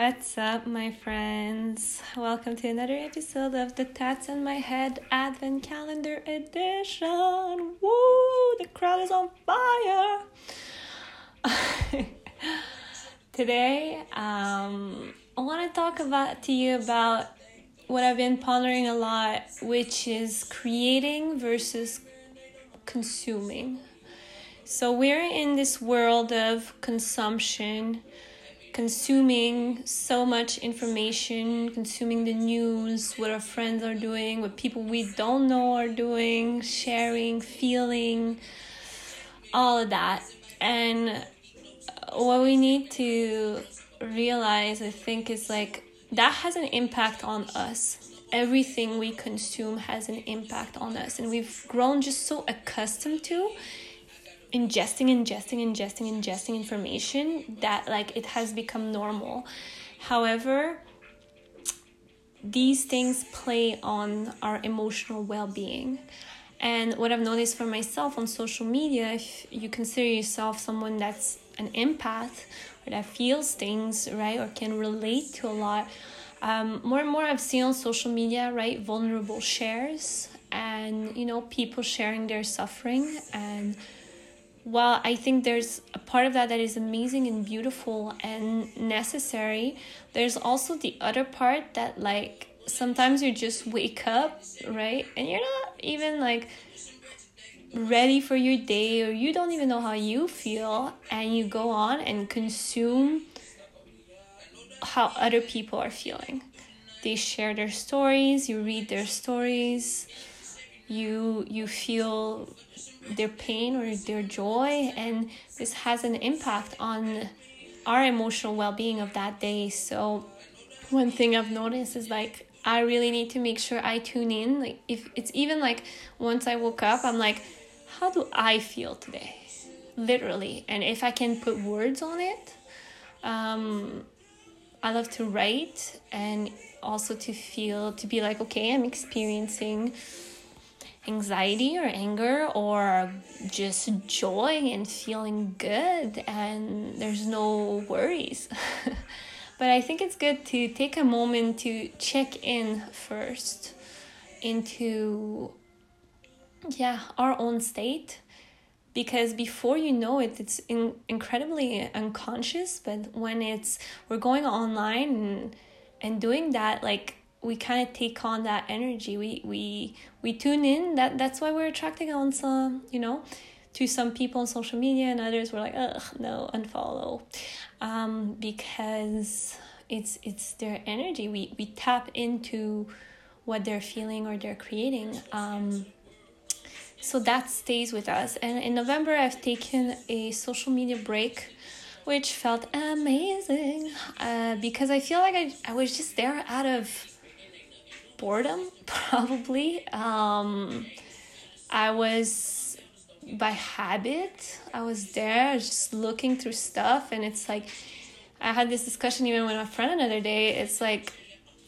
What's up, my friends? Welcome to another episode of the Tats in My Head Advent Calendar Edition. Woo! The crowd is on fire. Today, um, I want to talk about to you about what I've been pondering a lot, which is creating versus consuming. So we're in this world of consumption consuming so much information, consuming the news, what our friends are doing, what people we don't know are doing, sharing, feeling, all of that. And what we need to realize, I think, is like that has an impact on us. Everything we consume has an impact on us, and we've grown just so accustomed to ingesting ingesting ingesting ingesting information that like it has become normal. However these things play on our emotional well-being. And what i've noticed for myself on social media if you consider yourself someone that's an empath or that feels things right or can relate to a lot um, more and more i've seen on social media right vulnerable shares and you know people sharing their suffering and while I think there's a part of that that is amazing and beautiful and necessary, there's also the other part that, like, sometimes you just wake up, right? And you're not even like ready for your day, or you don't even know how you feel, and you go on and consume how other people are feeling. They share their stories, you read their stories, you you feel their pain or their joy and this has an impact on our emotional well-being of that day. So one thing i've noticed is like i really need to make sure i tune in. Like if it's even like once i woke up i'm like how do i feel today? Literally. And if i can put words on it um i love to write and also to feel to be like okay i'm experiencing anxiety or anger or just joy and feeling good and there's no worries. but I think it's good to take a moment to check in first into yeah, our own state because before you know it it's in, incredibly unconscious but when it's we're going online and, and doing that like we kind of take on that energy. We we we tune in. That that's why we're attracting on some you know to some people on social media and others. We're like ugh no unfollow. Um because it's it's their energy. We we tap into what they're feeling or they're creating. Um so that stays with us. And in november i've taken a social media break which felt amazing uh, because i feel like I, I was just there out of boredom, probably. Um, I was by habit, I was there just looking through stuff, and it's like I had this discussion even with my friend another day. It's like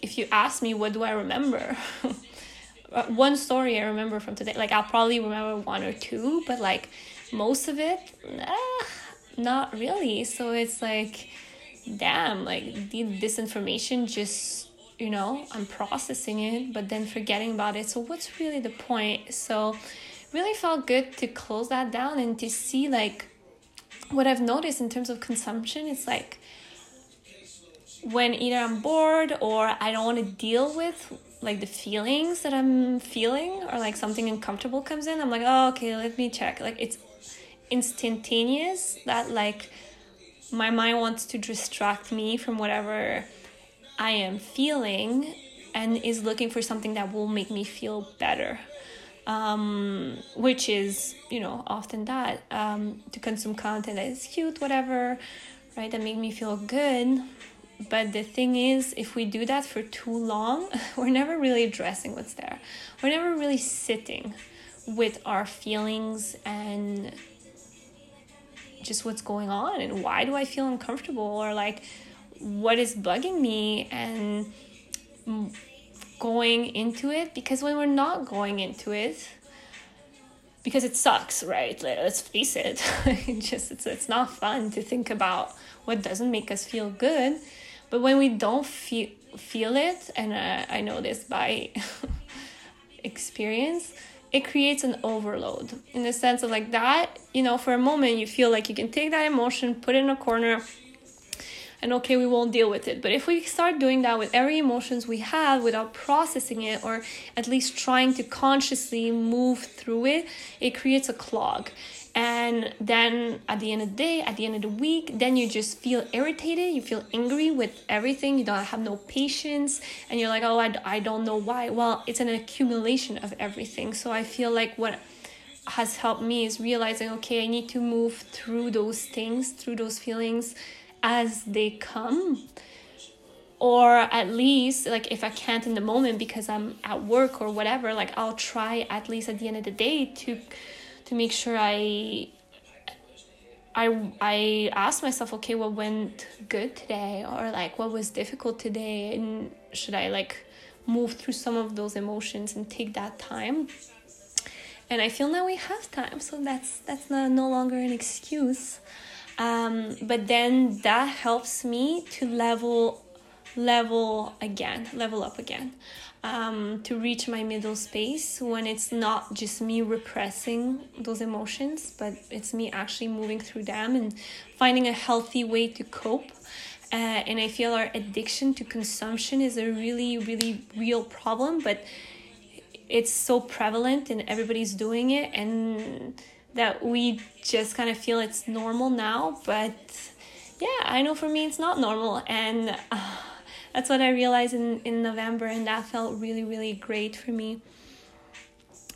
if you ask me, what do I remember? one story I remember from today, like I'll probably remember one or two, but like most of it, not really. So it's like, damn, like this information just you know i'm processing it but then forgetting about it. So what's really the point? So really felt good to close that down and to see like what i've noticed in terms of consumption it's like when either i'm bored or i don't want to deal with like the feelings that i'm feeling or like something uncomfortable comes in i'm like oh okay let me check. Like it's instantaneous that like my mind wants to distract me from whatever I am feeling and is looking for something that will make me feel better. Um, which is, you know, often that um, to consume content that is cute, whatever, right, that make me feel good. But the thing is, if we do that for too long, we're never really addressing what's there. We're never really sitting with our feelings and just what's going on and why do I feel uncomfortable or like what is bugging me and going into it because when we're not going into it because it sucks right? Let's face it just it's, it's not fun to think about what doesn't make us feel good. But when we don't feel feel it and uh, i know this by experience it creates an overload in the sense of like that you know for a moment you feel like you can take that emotion put it in a corner and okay we won't deal with it. But if we start doing that with every emotions we have without processing it or at least trying to consciously move through it it creates a clog. And then at the end of the day at the end of the week then you just feel irritated you feel angry with everything you don't have no patience and you're like oh I, I don't know why. Well it's an accumulation of everything. So i feel like what has helped me is realizing okay i need to move through those things through those feelings as they come or at least like if i can't in the moment because i'm at work or whatever like i'll try at least at the end of the day to to make sure i i i ask myself okay what went good today or like what was difficult today? And should i like move through some of those emotions and take that time? And i feel now we have time so that's that's not no longer an excuse um, but then that helps me to level level again level up again. Um, to reach my middle space when it's not just me repressing those emotions but it's me actually moving through them and finding a healthy way to cope. Uh, and i feel our addiction to consumption is a really really real problem but it's so prevalent and everybody's doing it. And that we just kind of feel it's normal now but yeah i know for me it's not normal and uh, that's what i realized in, in november and that felt really really great for me.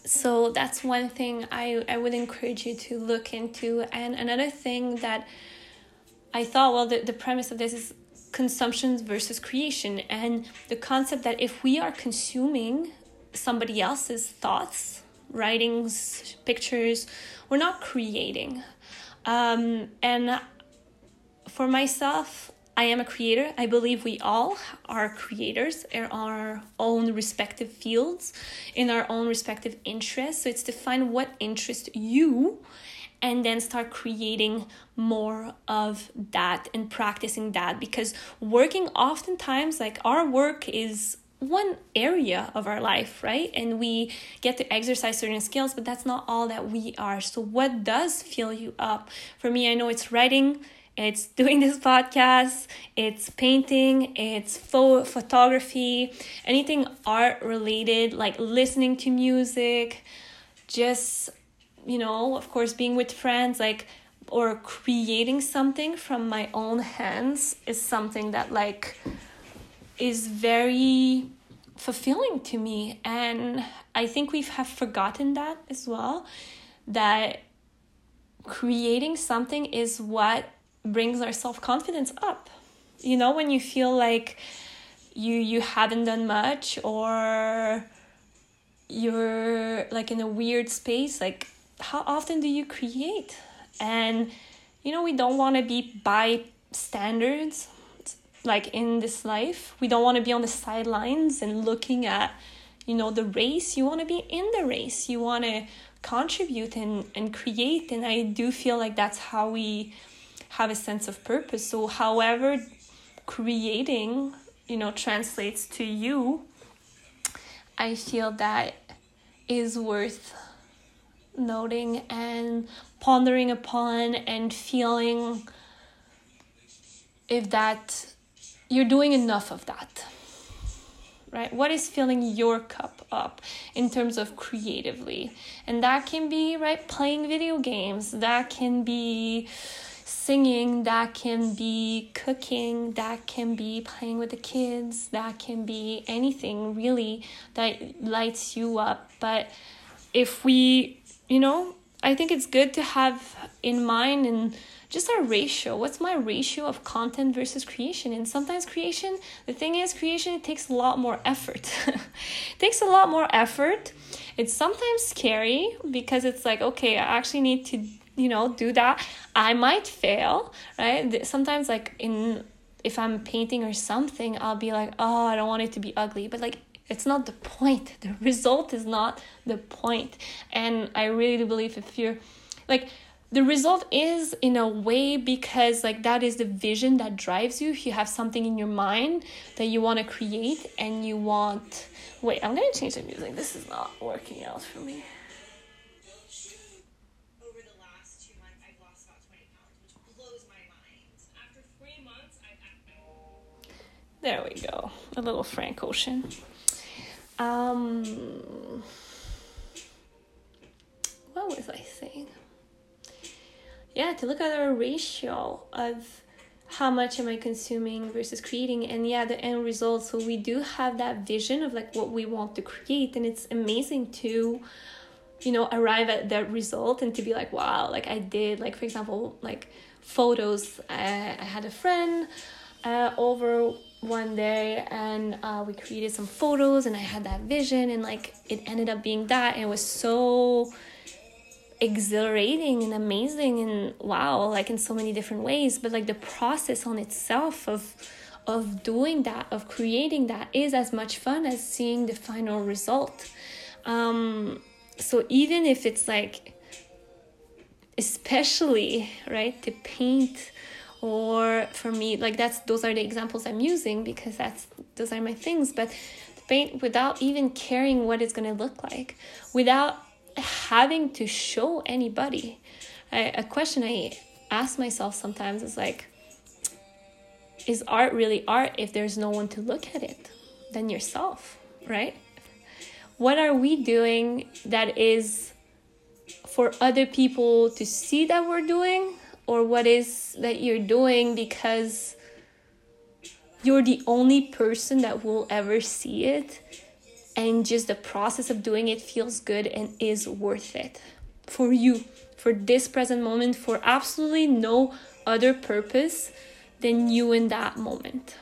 So that's one thing I, I would encourage you to look into and another thing that i thought well the, the premise of this is consumption versus creation and the concept that if we are consuming somebody else's thoughts writings pictures we're not creating. Um, and for myself, I am a creator. I believe we all are creators in our own respective fields, in our own respective interests. So it's to find what interests you and then start creating more of that and practicing that because working oftentimes like our work is one area of our life, right? And we get to exercise certain skills, but that's not all that we are. So, what does fill you up? For me, I know it's writing, it's doing this podcast, it's painting, it's pho- photography, anything art related, like listening to music, just, you know, of course, being with friends, like, or creating something from my own hands is something that, like, is very fulfilling to me. And i think we have forgotten that as well that creating something is what brings our self-confidence up. You know when you feel like you you haven't done much or you're like in a weird space like how often do you create? And you know we don't want to be by standards like in this life we don't want to be on the sidelines and looking at you know the race. You want to be in the race. You want to contribute and, and create. And i do feel like that's how we have a sense of purpose. So however creating you know translates to you i feel that is worth noting and pondering upon and feeling if that you're doing enough of that right? What is filling your cup up in terms of creatively? And that can be right playing video games that can be singing that can be cooking that can be playing with the kids that can be anything really that lights you up. But if we you know i think it's good to have in mind and just our ratio. What's my ratio of content versus creation? And sometimes creation, the thing is, creation it takes a lot more effort. it takes a lot more effort. It's sometimes scary because it's like, okay, I actually need to, you know, do that. I might fail, right? Sometimes, like in if I'm painting or something, I'll be like, oh, I don't want it to be ugly, but like it's not the point. The result is not the point. And I really do believe if you're like the result is in a way because like that is the vision that drives you if you have something in your mind that you want to create and you want wait i'm gonna change the music this is not working out for me There we go. A little Frank Ocean. Um, what was I saying? Yeah, to look at our ratio of how much am I consuming versus creating, and yeah, the end result. So we do have that vision of like what we want to create, and it's amazing to you know arrive at that result and to be like wow like i did like for example like photos i, I had a friend uh, over one day and uh, we created some photos and i had that vision and like it ended up being that and it was so exhilarating and amazing and wow like in so many different ways. But like the process on itself of of doing that of creating that is as much fun as seeing the final result. Um so even if it's like especially right to paint or for me like that's those are the examples i'm using because that's those are my things. But paint without even caring what it's going to look like without having to show anybody. I, a question i ask myself sometimes is like is art really art if there's no one to look at it than yourself right? What are we doing that is for other people to see that we're doing? Or what is that you're doing because you're the only person that will ever see it and just the process of doing it feels good and is worth it. For you for this present moment for absolutely no other purpose than you in that moment.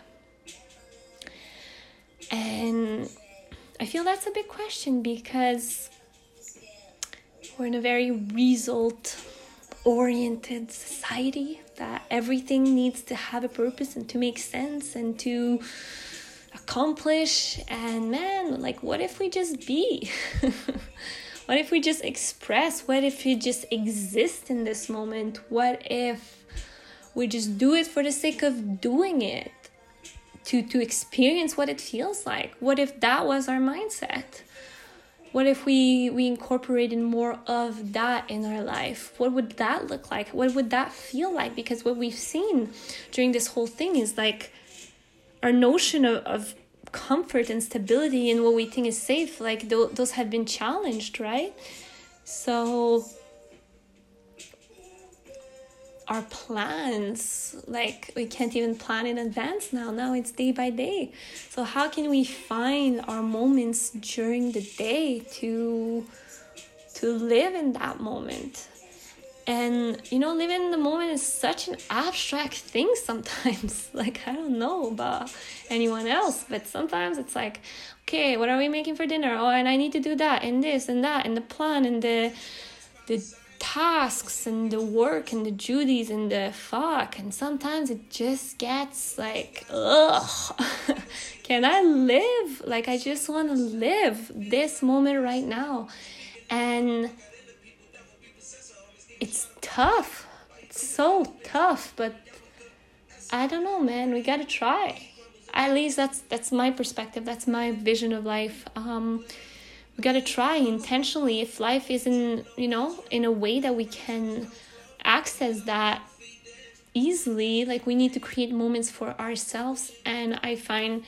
And i feel that's a big question because we're in a very result oriented society that everything needs to have a purpose and to make sense and to accomplish and man like what if we just be? What if we just express? What if we just exist in this moment? What if we just do it for the sake of doing it? To to experience what it feels like? What if that was our mindset? What if we we incorporated more of that in our life? What would that look like? What would that feel like? Because what we've seen during this whole thing is like our notion of, of comfort and stability and what we think is safe like th- those have been challenged right? So our plans like we can't even plan in advance now. Now it's day by day. So how can we find our moments during the day to to live in that moment and you know living in the moment is such an abstract thing sometimes. Like i don't know about anyone else but sometimes it's like okay what are we making for dinner? Oh and i need to do that and this and that and the plan and the the tasks and the work and the duties and the fuck. And sometimes it just gets like ugh. Can i live? Like i just want to live this moment right now. And it's tough. It's so tough but i don't know man. We gotta try. At least that's that's my perspective. That's my vision of life. Um we got to try intentionally. If life isn't you know in a way that we can access that easily like we need to create moments for ourselves. And i find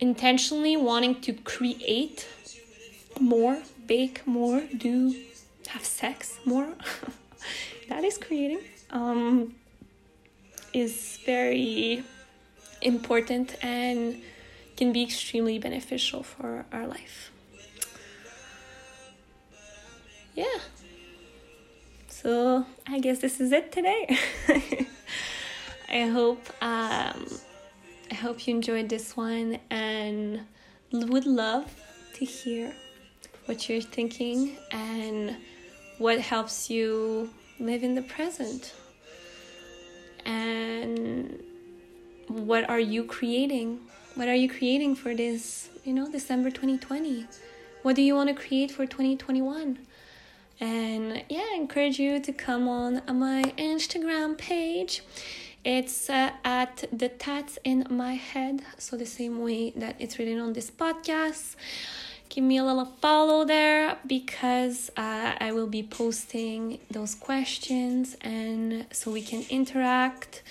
intentionally wanting to create more bake more do have sex more that is creating um is very important and can be extremely beneficial for our life yeah. So I guess this is it today. I hope um, I hope you enjoyed this one and would love to hear what you're thinking and what helps you live in the present and what are you creating what are you creating for this you know december 2020 what do you want to create for 2021 And yeah, I encourage you to come on my Instagram page. It's uh, at the tats in my head, so the same way that it's written on this podcast. Give me a little follow there because uh, I will be posting those questions and so we can interact.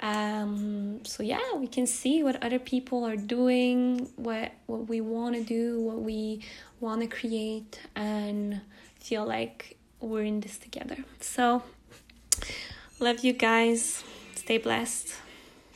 Um, so yeah, we can see what other people are doing, what what we want to do, what we want to create, and feel like we're in this together. So, love you guys. Stay blessed.